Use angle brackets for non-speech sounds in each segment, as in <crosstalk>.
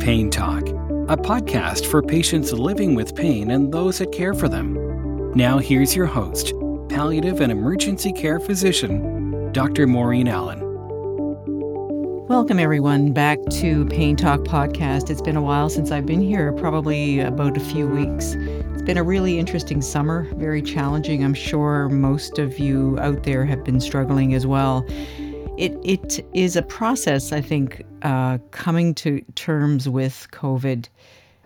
Pain Talk, a podcast for patients living with pain and those that care for them. Now, here's your host, palliative and emergency care physician, Dr. Maureen Allen. Welcome, everyone, back to Pain Talk Podcast. It's been a while since I've been here, probably about a few weeks. It's been a really interesting summer, very challenging. I'm sure most of you out there have been struggling as well. It, it is a process, I think, uh, coming to terms with COVID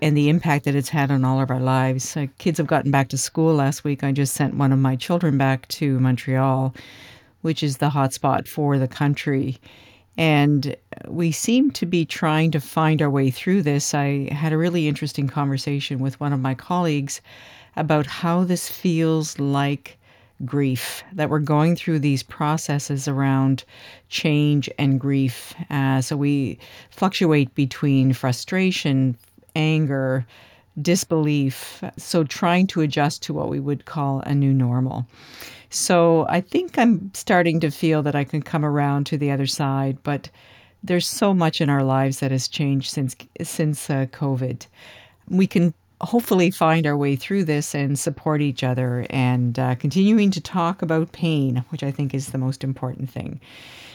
and the impact that it's had on all of our lives. Uh, kids have gotten back to school last week. I just sent one of my children back to Montreal, which is the hotspot for the country. And we seem to be trying to find our way through this. I had a really interesting conversation with one of my colleagues about how this feels like grief, that we're going through these processes around change and grief. Uh, so we fluctuate between frustration, anger, disbelief. So trying to adjust to what we would call a new normal. So I think I'm starting to feel that I can come around to the other side, but there's so much in our lives that has changed since since uh, COVID. We can hopefully find our way through this and support each other and uh, continuing to talk about pain, which I think is the most important thing.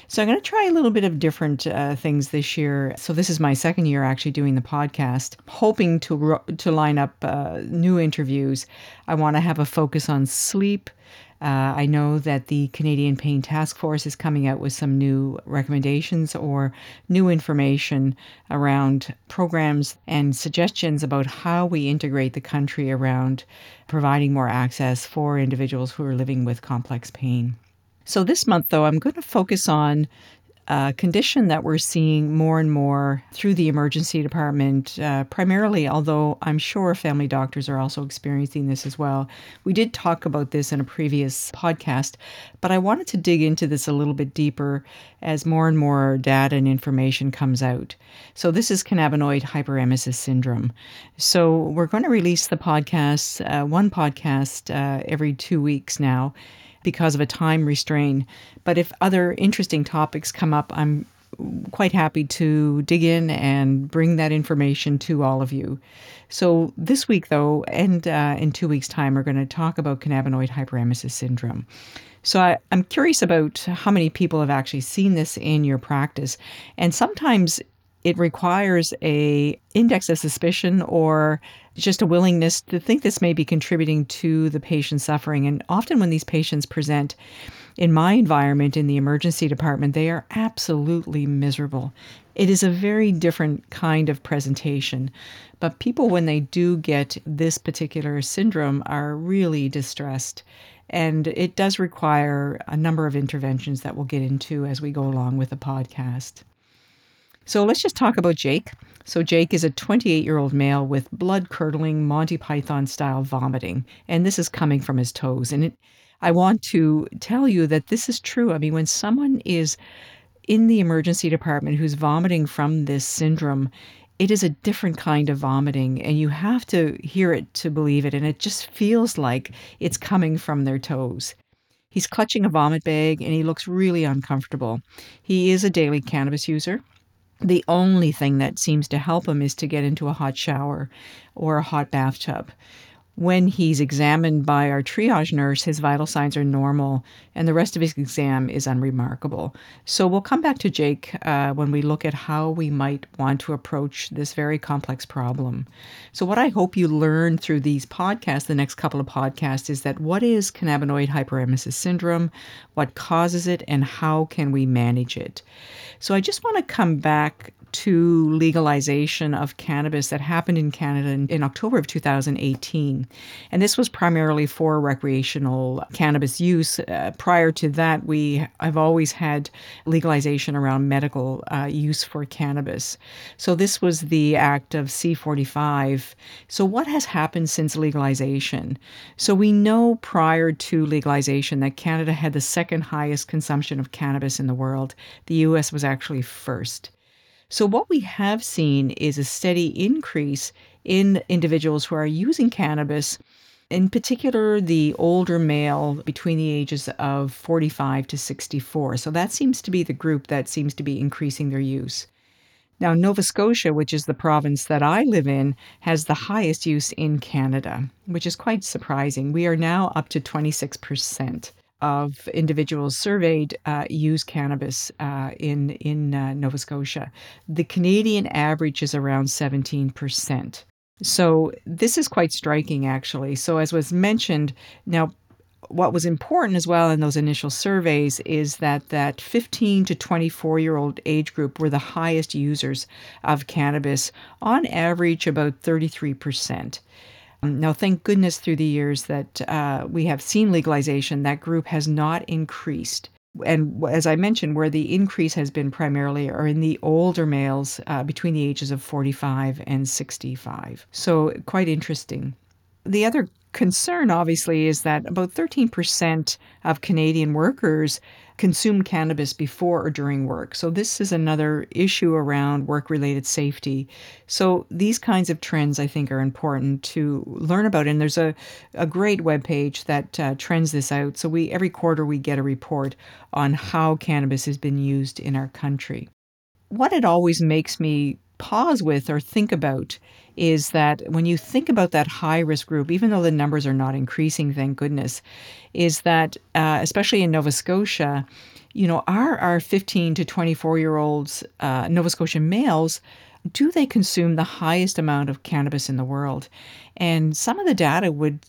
So I'm going to try a little bit of different uh, things this year. So this is my second year actually doing the podcast, hoping to to line up uh, new interviews. I want to have a focus on sleep, uh, I know that the Canadian Pain Task Force is coming out with some new recommendations or new information around programs and suggestions about how we integrate the country around providing more access for individuals who are living with complex pain. So, this month, though, I'm going to focus on a condition that we're seeing more and more through the emergency department, uh, primarily, although I'm sure family doctors are also experiencing this as well. We did talk about this in a previous podcast, but I wanted to dig into this a little bit deeper as more and more data and information comes out. So, this is cannabinoid hyperemesis syndrome. So, we're going to release the podcast, uh, one podcast uh, every two weeks now because of a time restraint. But if other interesting topics come up, I'm quite happy to dig in and bring that information to all of you. So, this week, though, and uh, in two weeks' time, we're going to talk about cannabinoid hyperemesis syndrome. So, I, I'm curious about how many people have actually seen this in your practice. And sometimes it requires a index of suspicion or just a willingness to think this may be contributing to the patient's suffering. And often when these patients present in my environment in the emergency department they are absolutely miserable. It is a very different kind of presentation. But people when they do get this particular syndrome are really distressed. And it does require a number of interventions that we'll get into as we go along with the podcast. So let's just talk about Jake. So, Jake is a 28 year old male with blood curdling Monty Python style vomiting, and this is coming from his toes. And it, I want to tell you that this is true. I mean, when someone is in the emergency department who's vomiting from this syndrome, it is a different kind of vomiting, and you have to hear it to believe it. And it just feels like it's coming from their toes. He's clutching a vomit bag and he looks really uncomfortable. He is a daily cannabis user the only thing that seems to help him is to get into a hot shower or a hot bathtub. When he's examined by our triage nurse, his vital signs are normal and the rest of his exam is unremarkable. So we'll come back to Jake uh, when we look at how we might want to approach this very complex problem. So, what I hope you learn through these podcasts, the next couple of podcasts, is that what is cannabinoid hyperemesis syndrome, what causes it, and how can we manage it. So, I just want to come back to legalization of cannabis that happened in Canada in, in, October of 2018. And this was primarily for recreational cannabis use. Uh, prior to that, we have always had legalization around medical uh, use for cannabis. So this was the act of C45. So what has happened since legalization? So we know prior to legalization that Canada had the second highest consumption of cannabis in the world. The US was actually first. So, what we have seen is a steady increase in individuals who are using cannabis, in particular, the older male between the ages of 45 to 64. So, that seems to be the group that seems to be increasing their use. Now, Nova Scotia, which is the province that I live in, has the highest use in Canada, which is quite surprising. We are now up to 26% of individuals surveyed uh, use cannabis uh, in in uh, Nova Scotia. The Canadian average is around 17%. So this is quite striking, actually. So as was mentioned, now what was important as well in those initial surveys is that that 15 to 24 year old age group were the highest users of cannabis on average about 33% now, thank goodness through the years that uh, we have seen legalization, that group has not increased. And as I mentioned, where the increase has been primarily are in the older males uh, between the ages of 45 and 65. So, quite interesting. The other concern, obviously, is that about 13% of Canadian workers consume cannabis before or during work. So, this is another issue around work related safety. So, these kinds of trends I think are important to learn about. And there's a, a great webpage that uh, trends this out. So, we every quarter we get a report on how cannabis has been used in our country. What it always makes me pause with or think about is that when you think about that high risk group, even though the numbers are not increasing, thank goodness, is that uh, especially in Nova Scotia, you know, are our 15 to 24 year olds, uh, Nova Scotian males, do they consume the highest amount of cannabis in the world? And some of the data would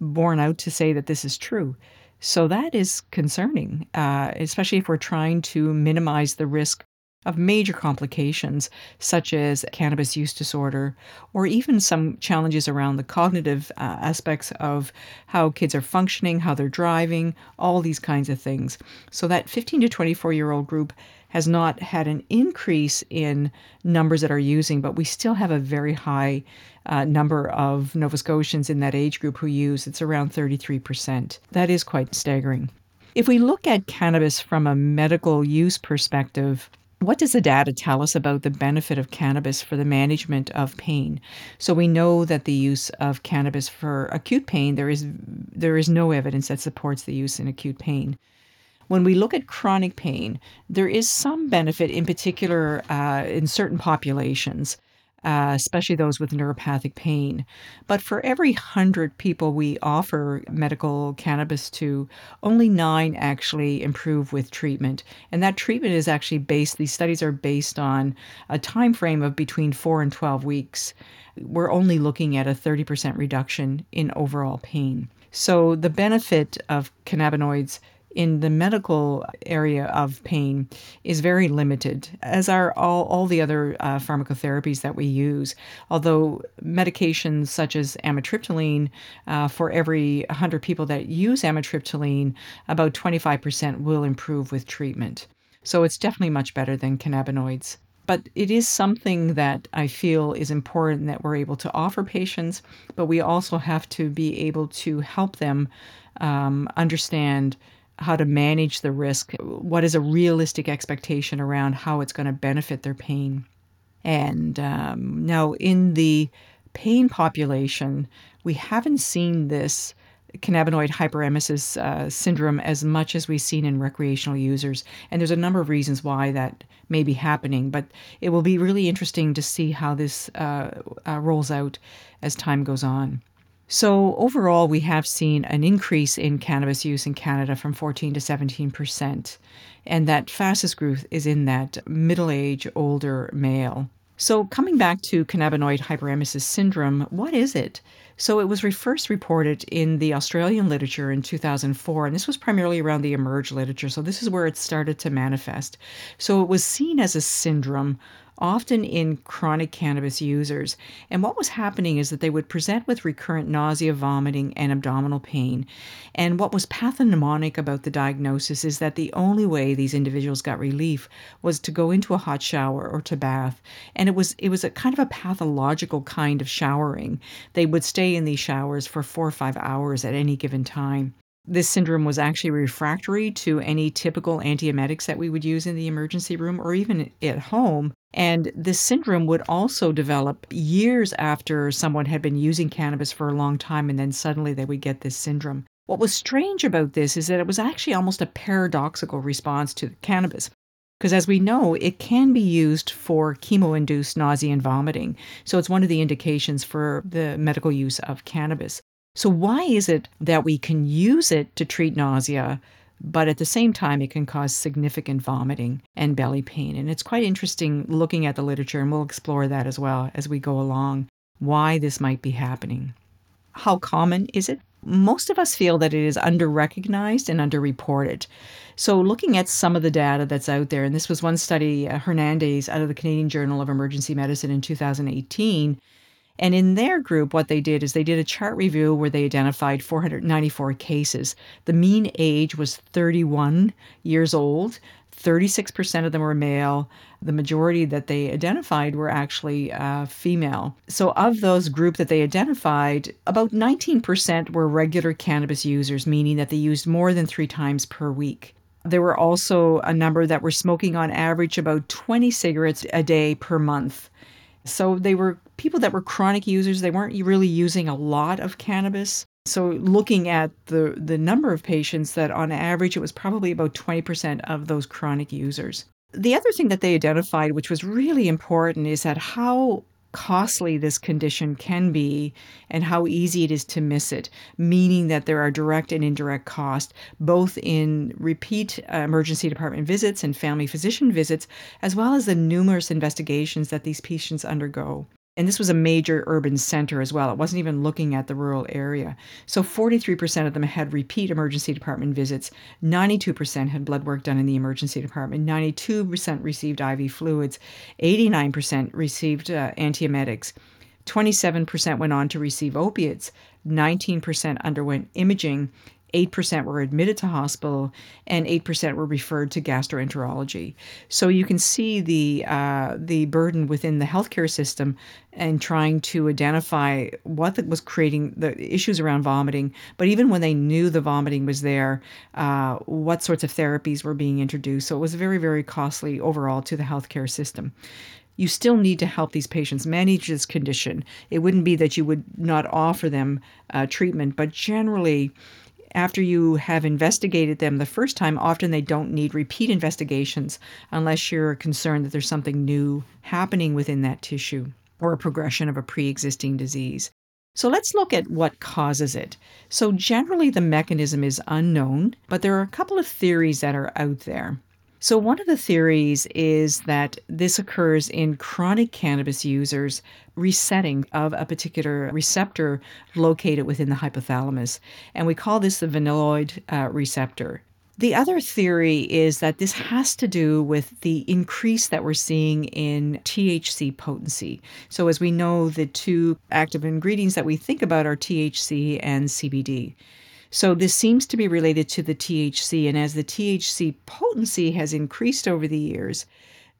borne out to say that this is true. So that is concerning, uh, especially if we're trying to minimize the risk of major complications such as cannabis use disorder or even some challenges around the cognitive uh, aspects of how kids are functioning, how they're driving, all these kinds of things. So that 15 to 24 year old group has not had an increase in numbers that are using, but we still have a very high uh, number of Nova Scotians in that age group who use. It's around 33%. That is quite staggering. If we look at cannabis from a medical use perspective, what does the data tell us about the benefit of cannabis for the management of pain? So we know that the use of cannabis for acute pain, there is there is no evidence that supports the use in acute pain. When we look at chronic pain, there is some benefit, in particular uh, in certain populations uh, especially those with neuropathic pain. But for every 100 people we offer medical cannabis to, only nine actually improve with treatment. And that treatment is actually based, these studies are based on a time frame of between 4 and 12 weeks. We're only looking at a 30% reduction in overall pain. So the benefit of cannabinoids in the medical area of pain is very limited, as are all, all the other uh, pharmacotherapies that we use. Although medications such as amitriptyline, uh, for every 100 people that use amitriptyline, about 25% will improve with treatment. So it's definitely much better than cannabinoids but it is something that I feel is important that we're able to offer patients, but we also have to be able to help them um, understand how to manage the risk, what is a realistic expectation around how it's going to benefit their pain. And um, now, in the pain population, we haven't seen this cannabinoid hyperemesis uh, syndrome as much as we've seen in recreational users. And there's a number of reasons why that may be happening, but it will be really interesting to see how this uh, uh, rolls out as time goes on. So, overall, we have seen an increase in cannabis use in Canada from 14 to 17%. And that fastest growth is in that middle age, older male. So, coming back to cannabinoid hyperemesis syndrome, what is it? So, it was first reported in the Australian literature in 2004, and this was primarily around the emerge literature. So, this is where it started to manifest. So, it was seen as a syndrome often in chronic cannabis users. And what was happening is that they would present with recurrent nausea, vomiting, and abdominal pain. And what was pathognomonic about the diagnosis is that the only way these individuals got relief was to go into a hot shower or to bath. And it was it was a kind of a pathological kind of showering. They would stay in these showers for four or five hours at any given time this syndrome was actually refractory to any typical antiemetics that we would use in the emergency room or even at home. And this syndrome would also develop years after someone had been using cannabis for a long time, and then suddenly they would get this syndrome. What was strange about this is that it was actually almost a paradoxical response to cannabis. Because as we know, it can be used for chemo induced nausea and vomiting. So it's one of the indications for the medical use of cannabis. So, why is it that we can use it to treat nausea, but at the same time, it can cause significant vomiting and belly pain? And it's quite interesting looking at the literature, and we'll explore that as well as we go along, why this might be happening. How common is it? most of us feel that it is underrecognized and underreported. So, looking at some of the data that's out there, and this was one study, uh, Hernandez, out of the Canadian Journal of Emergency Medicine in 2018. And in their group, what they did is they did a chart review where they identified 494 cases. The mean age was 31 years old. 36% of them were male. The majority that they identified were actually uh, female. So, of those group that they identified, about 19% were regular cannabis users, meaning that they used more than three times per week. There were also a number that were smoking on average about 20 cigarettes a day per month. So, they were people that were chronic users. They weren't really using a lot of cannabis. So looking at the the number of patients that on average it was probably about 20% of those chronic users. The other thing that they identified which was really important is that how costly this condition can be and how easy it is to miss it, meaning that there are direct and indirect costs, both in repeat uh, emergency department visits and family physician visits, as well as the numerous investigations that these patients undergo. And this was a major urban center as well. It wasn't even looking at the rural area. So 43% of them had repeat emergency department visits. 92% had blood work done in the emergency department. 92% received IV fluids. 89% received uh, antiemetics. 27% went on to receive opiates. 19% underwent imaging 8% were admitted to hospital and 8% were referred to gastroenterology. So you can see the uh, the burden within the healthcare system and trying to identify what was creating the issues around vomiting. But even when they knew the vomiting was there, uh, what sorts of therapies were being introduced. So it was very, very costly overall to the healthcare system you still need to help these patients manage this condition. It wouldn't be that you would not offer them uh, treatment, but generally, after you have investigated them the first time, often they don't need repeat investigations unless you're concerned that there's something new happening within that tissue or a progression of a pre existing disease. So let's look at what causes it. So, generally, the mechanism is unknown, but there are a couple of theories that are out there. So, one of the theories is that this occurs in chronic cannabis users resetting of a particular receptor located within the hypothalamus. And we call this the vanilloid uh, receptor. The other theory is that this has to do with the increase that we're seeing in THC potency. So, as we know, the two active ingredients that we think about are THC and CBD. So this seems to be related to the THC. And as the THC potency has increased over the years,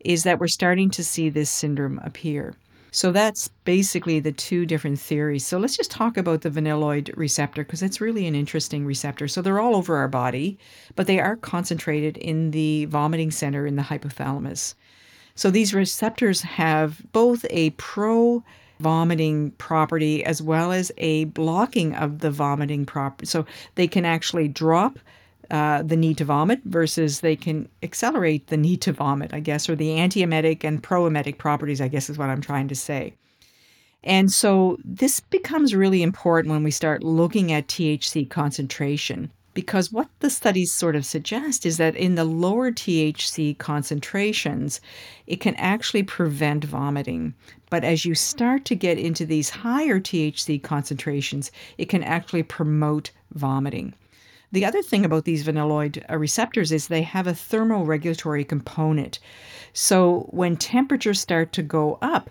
is that we're starting to see this syndrome appear. So that's basically the two different theories. So let's just talk about the vanilloid receptor because it's really an interesting receptor. So they're all over our body, but they are concentrated in the vomiting center in the hypothalamus. So these receptors have both a pro vomiting property as well as a blocking of the vomiting property. So they can actually drop uh, the need to vomit versus they can accelerate the need to vomit, I guess, or the antiemetic and proemetic properties, I guess is what I'm trying to say. And so this becomes really important when we start looking at THC concentration because what the studies sort of suggest is that in the lower THC concentrations, it can actually prevent vomiting. But as you start to get into these higher THC concentrations, it can actually promote vomiting. The other thing about these vanilloid uh, receptors is they have a thermoregulatory component. So when temperatures start to go up,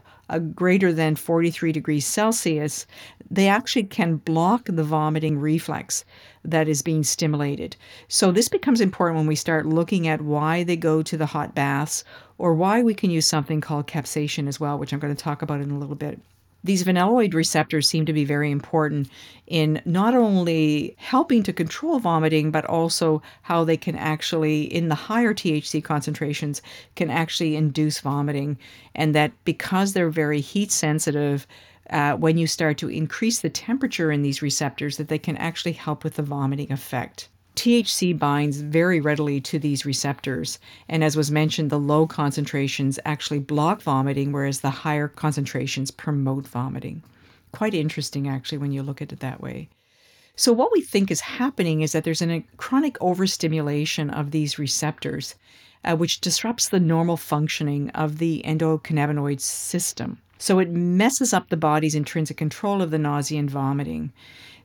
greater than 43 degrees Celsius, they actually can block the vomiting reflex that is being stimulated. So, this becomes important when we start looking at why they go to the hot baths or why we can use something called capsaicin as well, which I'm going to talk about in a little bit. These vanilloid receptors seem to be very important in not only helping to control vomiting, but also how they can actually, in the higher THC concentrations, can actually induce vomiting. And that because they're very heat sensitive, uh, when you start to increase the temperature in these receptors, that they can actually help with the vomiting effect. THC binds very readily to these receptors. And as was mentioned, the low concentrations actually block vomiting, whereas the higher concentrations promote vomiting. Quite interesting, actually, when you look at it that way. So, what we think is happening is that there's a chronic overstimulation of these receptors, uh, which disrupts the normal functioning of the endocannabinoid system. So, it messes up the body's intrinsic control of the nausea and vomiting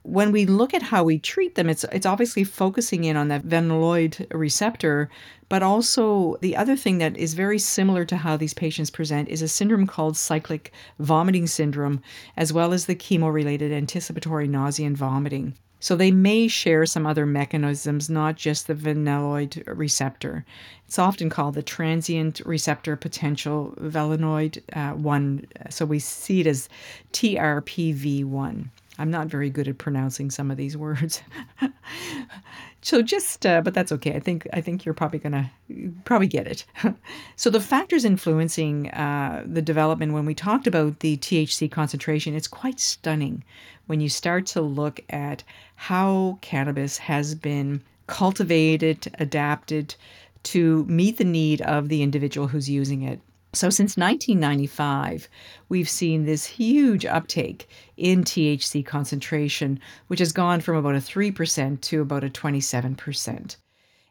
when we look at how we treat them, it's it's obviously focusing in on that vanilloid receptor, but also the other thing that is very similar to how these patients present is a syndrome called cyclic vomiting syndrome, as well as the chemo-related anticipatory nausea and vomiting. So they may share some other mechanisms, not just the vanilloid receptor. It's often called the transient receptor potential vanilloid uh, 1. So we see it as TRPV1. I'm not very good at pronouncing some of these words. <laughs> so just uh, but that's okay. I think I think you're probably to probably get it. <laughs> so the factors influencing uh, the development when we talked about the THC concentration, it's quite stunning when you start to look at how cannabis has been cultivated, adapted to meet the need of the individual who's using it. So, since 1995, we've seen this huge uptake in THC concentration, which has gone from about a 3% to about a 27%.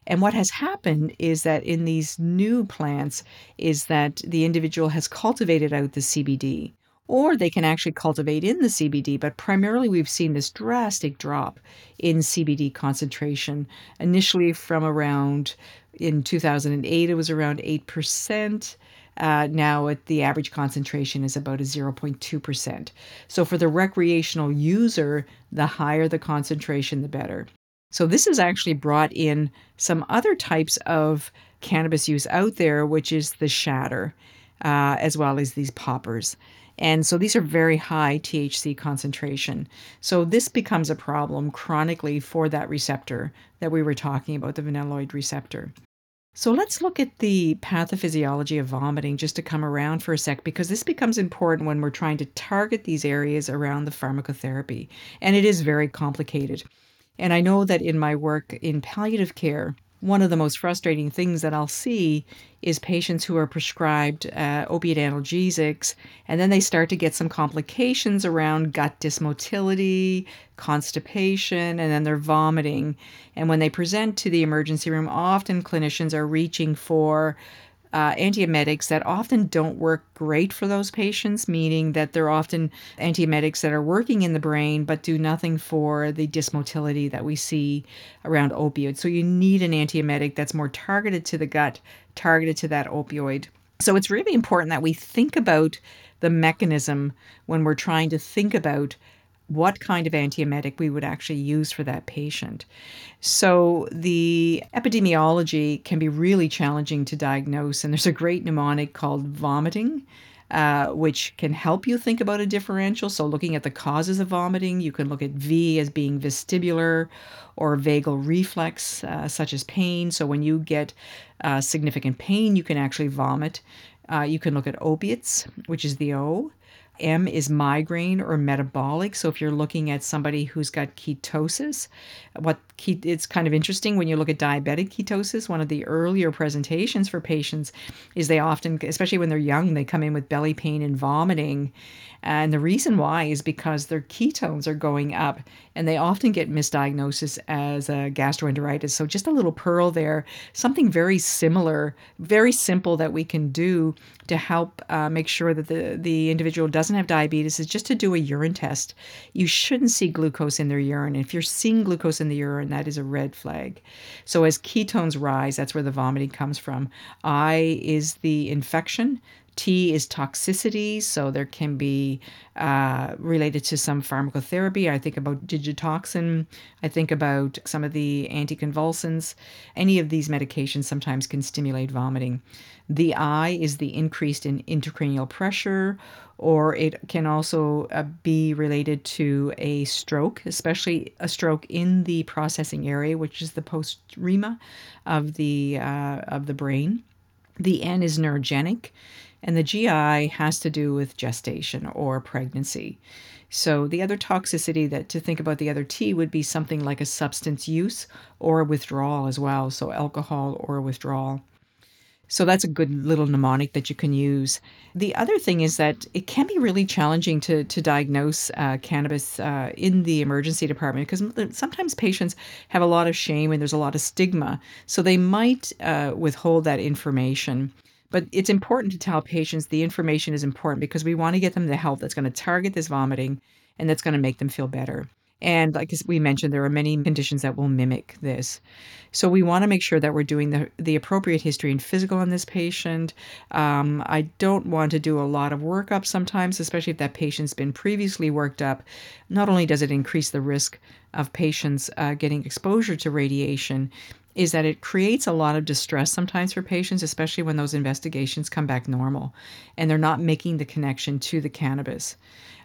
And what has happened is that in these new plants is that the individual has cultivated out the CBD or they can actually cultivate in the CBD, but primarily we've seen this drastic drop in CBD concentration. Initially from around in 2008 it was around 8%. Uh, now, at the average concentration is about a 0.2%. So, for the recreational user, the higher the concentration, the better. So, this has actually brought in some other types of cannabis use out there, which is the shatter, uh, as well as these poppers. And so these are very high THC concentration. So this becomes a problem chronically for that receptor that we were talking about, the vanilloid receptor. So let's look at the pathophysiology of vomiting just to come around for a sec, because this becomes important when we're trying to target these areas around the pharmacotherapy. And it is very complicated. And I know that in my work in palliative care, one of the most frustrating things that I'll see is patients who are prescribed uh, opiate analgesics, and then they start to get some complications around gut dysmotility, constipation, and then they're vomiting. And when they present to the emergency room, often clinicians are reaching for uh, antiemetics that often don't work great for those patients, meaning that they're often antiemetics that are working in the brain but do nothing for the dysmotility that we see around opioids. So you need an antiemetic that's more targeted to the gut, targeted to that opioid. So it's really important that we think about the mechanism when we're trying to think about what kind of antiemetic we would actually use for that patient. So the epidemiology can be really challenging to diagnose, and there's a great mnemonic called vomiting. Uh, which can help you think about a differential. So, looking at the causes of vomiting, you can look at V as being vestibular or vagal reflex, uh, such as pain. So, when you get uh, significant pain, you can actually vomit. Uh, you can look at opiates, which is the O. M is migraine or metabolic. So if you're looking at somebody who's got ketosis, what it's kind of interesting when you look at diabetic ketosis. One of the earlier presentations for patients is they often, especially when they're young, they come in with belly pain and vomiting. And the reason why is because their ketones are going up and they often get misdiagnosis as a gastroenteritis. So, just a little pearl there, something very similar, very simple that we can do to help uh, make sure that the, the individual doesn't have diabetes is just to do a urine test. You shouldn't see glucose in their urine. If you're seeing glucose in the urine, that is a red flag. So, as ketones rise, that's where the vomiting comes from. I is the infection. T is toxicity, so there can be uh, related to some pharmacotherapy. I think about digitoxin. I think about some of the anticonvulsants. Any of these medications sometimes can stimulate vomiting. The I is the increased in intracranial pressure, or it can also uh, be related to a stroke, especially a stroke in the processing area, which is the postrema of the uh, of the brain. The N is neurogenic and the GI has to do with gestation or pregnancy. So the other toxicity that to think about the other T would be something like a substance use or withdrawal as well. So alcohol or withdrawal. So that's a good little mnemonic that you can use. The other thing is that it can be really challenging to, to diagnose uh, cannabis uh, in the emergency department because sometimes patients have a lot of shame and there's a lot of stigma. So they might uh, withhold that information. But it's important to tell patients the information is important because we want to get them the help that's going to target this vomiting and that's going to make them feel better. And like we mentioned, there are many conditions that will mimic this. So we want to make sure that we're doing the, the appropriate history and physical on this patient. Um, I don't want to do a lot of workup sometimes, especially if that patient's been previously worked up. Not only does it increase the risk of patients uh, getting exposure to radiation, is that it creates a lot of distress sometimes for patients, especially when those investigations come back normal and they're not making the connection to the cannabis.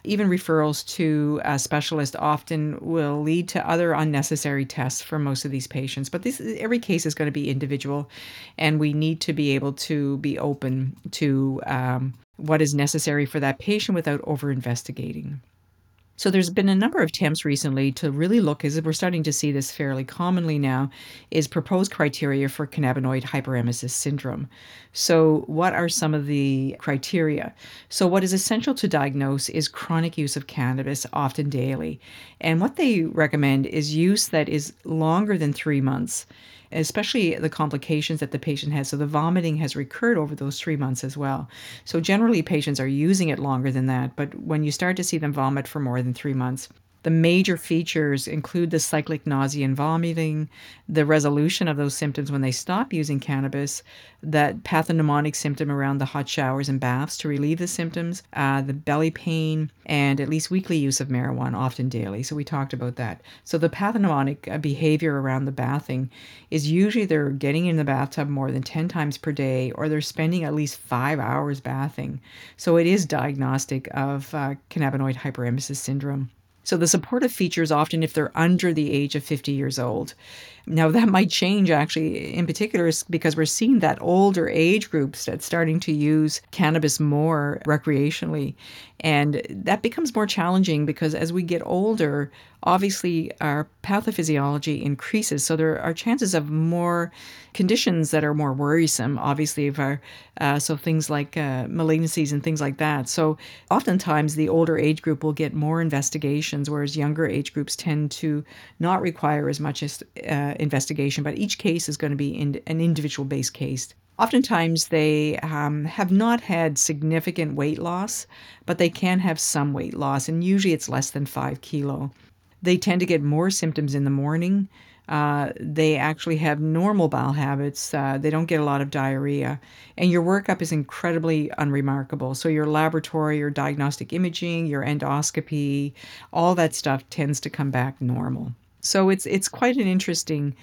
Even referrals to a specialist often will lead to other unnecessary tests for most of these patients. But this, every case is going to be individual, and we need to be able to be open to um, what is necessary for that patient without over investigating. So there's been a number of attempts recently to really look, as we're starting to see this fairly commonly now, is proposed criteria for cannabinoid hyperemesis syndrome. So what are some of the criteria? So what is essential to diagnose is chronic use of cannabis, often daily. And what they recommend is use that is longer than three months especially the complications that the patient has. So the vomiting has recurred over those three months as well. So generally, patients are using it longer than that, but when you start to see them vomit for more than three months, the major features include the cyclic nausea and vomiting, the resolution of those symptoms when they stop using cannabis, that pathognomonic symptom around the hot showers and baths to relieve the symptoms, uh, the belly pain, and at least weekly use of marijuana, often daily. So we talked about that. So the pathognomonic uh, behavior around the bathing is usually they're getting in the bathtub more than 10 times per day or they're spending at least five hours bathing. So it is diagnostic of uh, cannabinoid hyperemesis syndrome. So the supportive features often if they're under the age of 50 years old. Now that might change actually in particular because we're seeing that older age groups that's starting to use cannabis more recreationally and that becomes more challenging because as we get older, obviously our pathophysiology increases. So there are chances of more conditions that are more worrisome, obviously, if our, uh, so things like uh, malignancies and things like that. So oftentimes the older age group will get more investigations, whereas younger age groups tend to not require as much as, uh, investigation, but each case is going to be in, an individual based case. Oftentimes, they um, have not had significant weight loss, but they can have some weight loss, and usually it's less than five kilo. They tend to get more symptoms in the morning. Uh, they actually have normal bowel habits. Uh, they don't get a lot of diarrhea. And your workup is incredibly unremarkable. So, your laboratory, your diagnostic imaging, your endoscopy, all that stuff tends to come back normal. So, it's, it's quite an interesting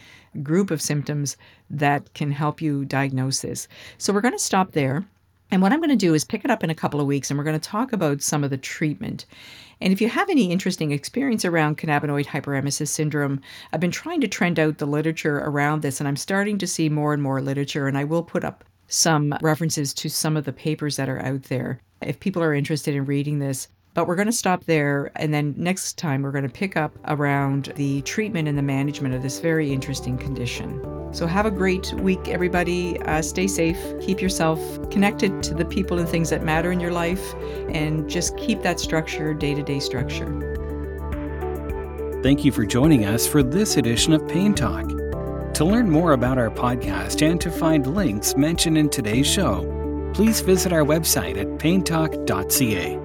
group of symptoms that can help you diagnose this. So we're going to stop there. And what I'm going to do is pick it up in a couple of weeks and we're going to talk about some of the treatment. And if you have any interesting experience around cannabinoid hyperemesis syndrome, I've been trying to trend out the literature around this and I'm starting to see more and more literature and I will put up some references to some of the papers that are out there. If people are interested in reading this, but we're going to stop there. And then next time, we're going to pick up around the treatment and the management of this very interesting condition. So have a great week, everybody. Uh, stay safe. Keep yourself connected to the people and things that matter in your life. And just keep that structure, day to day structure. Thank you for joining us for this edition of Pain Talk. To learn more about our podcast and to find links mentioned in today's show, please visit our website at paintalk.ca.